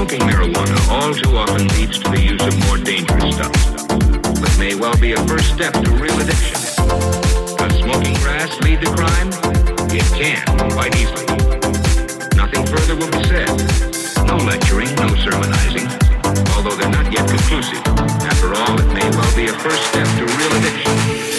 Smoking marijuana all too often leads to the use of more dangerous stuff. But may well be a first step to real addiction. Does smoking grass lead to crime? It can, quite easily. Nothing further will be said. No lecturing, no sermonizing, although they're not yet conclusive. After all, it may well be a first step to real addiction.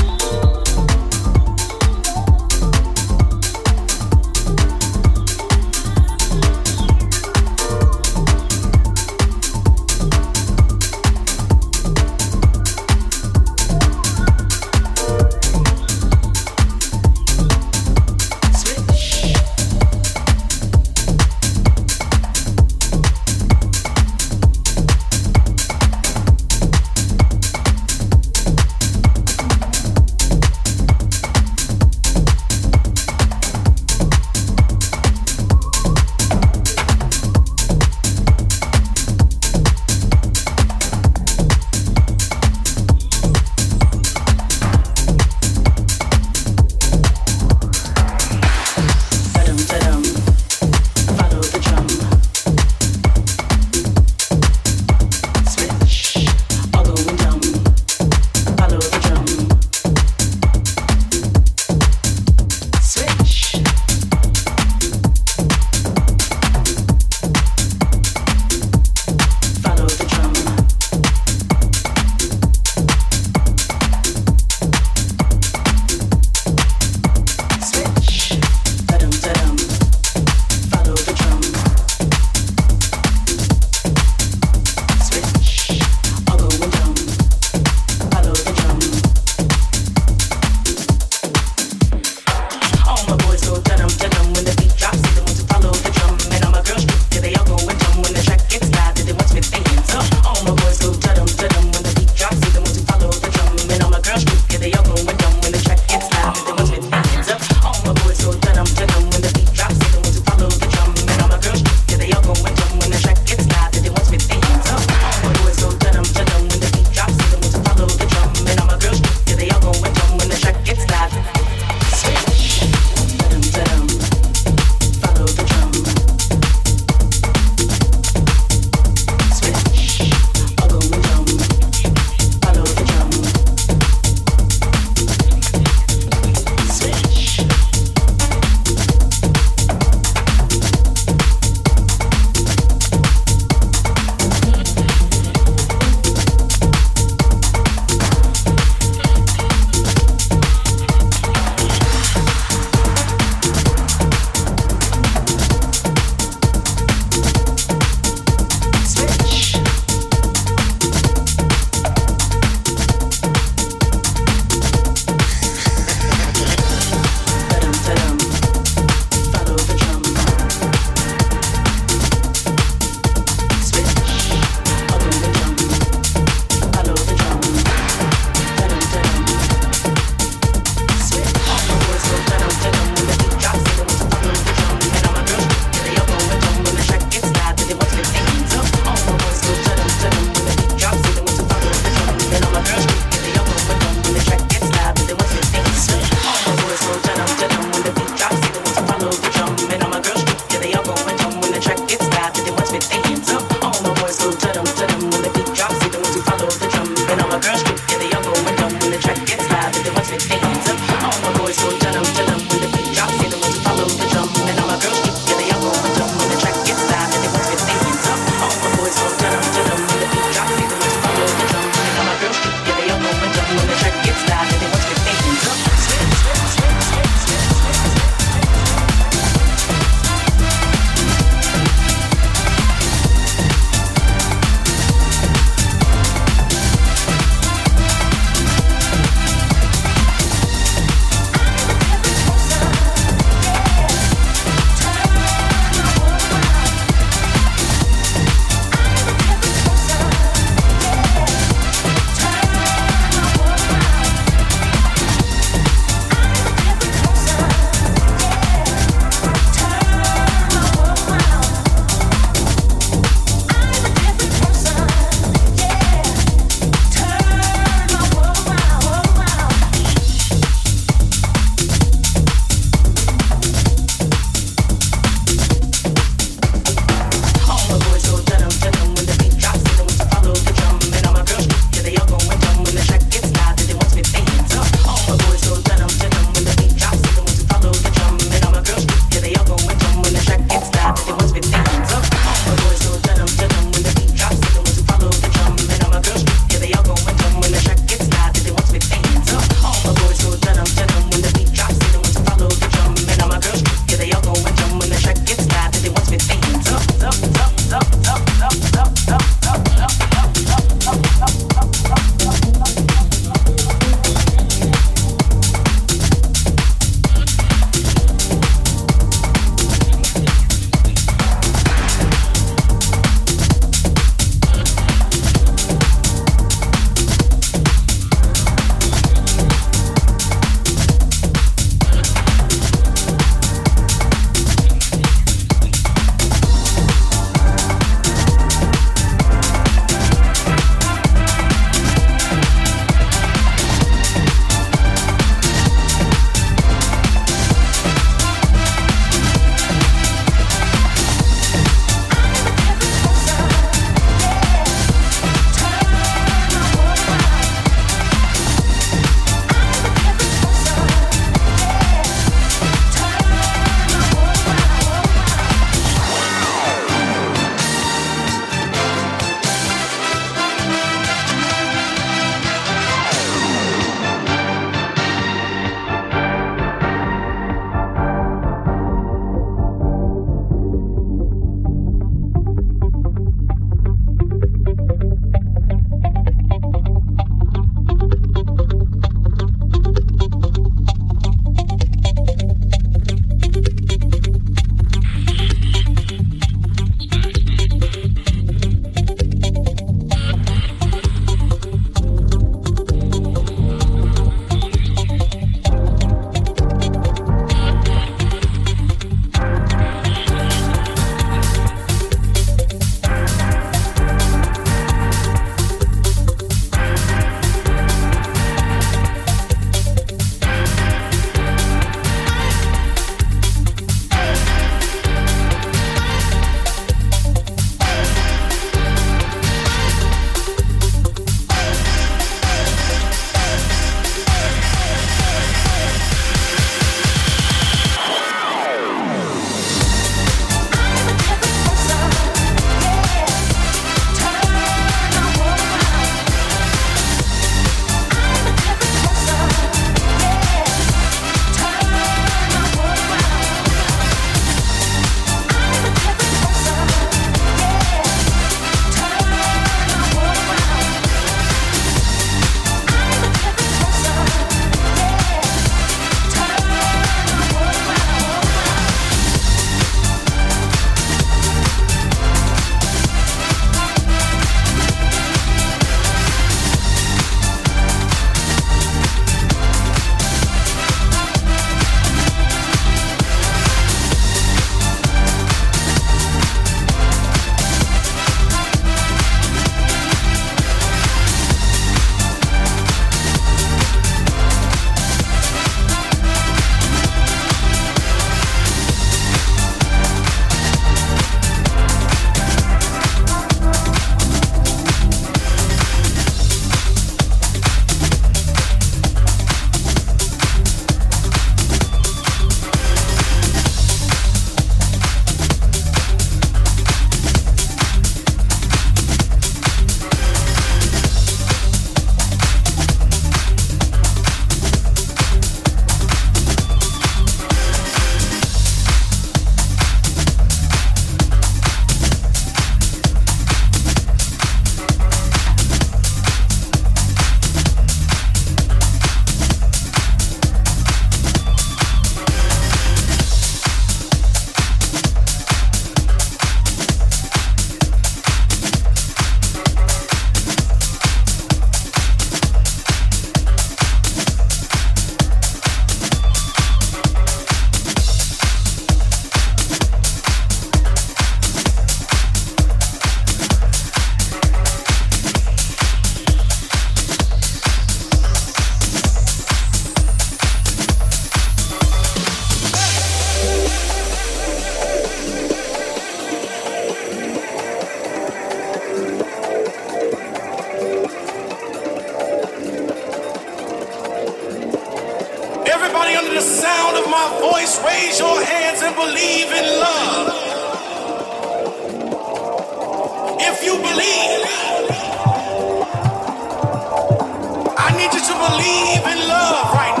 need you to believe in love right now.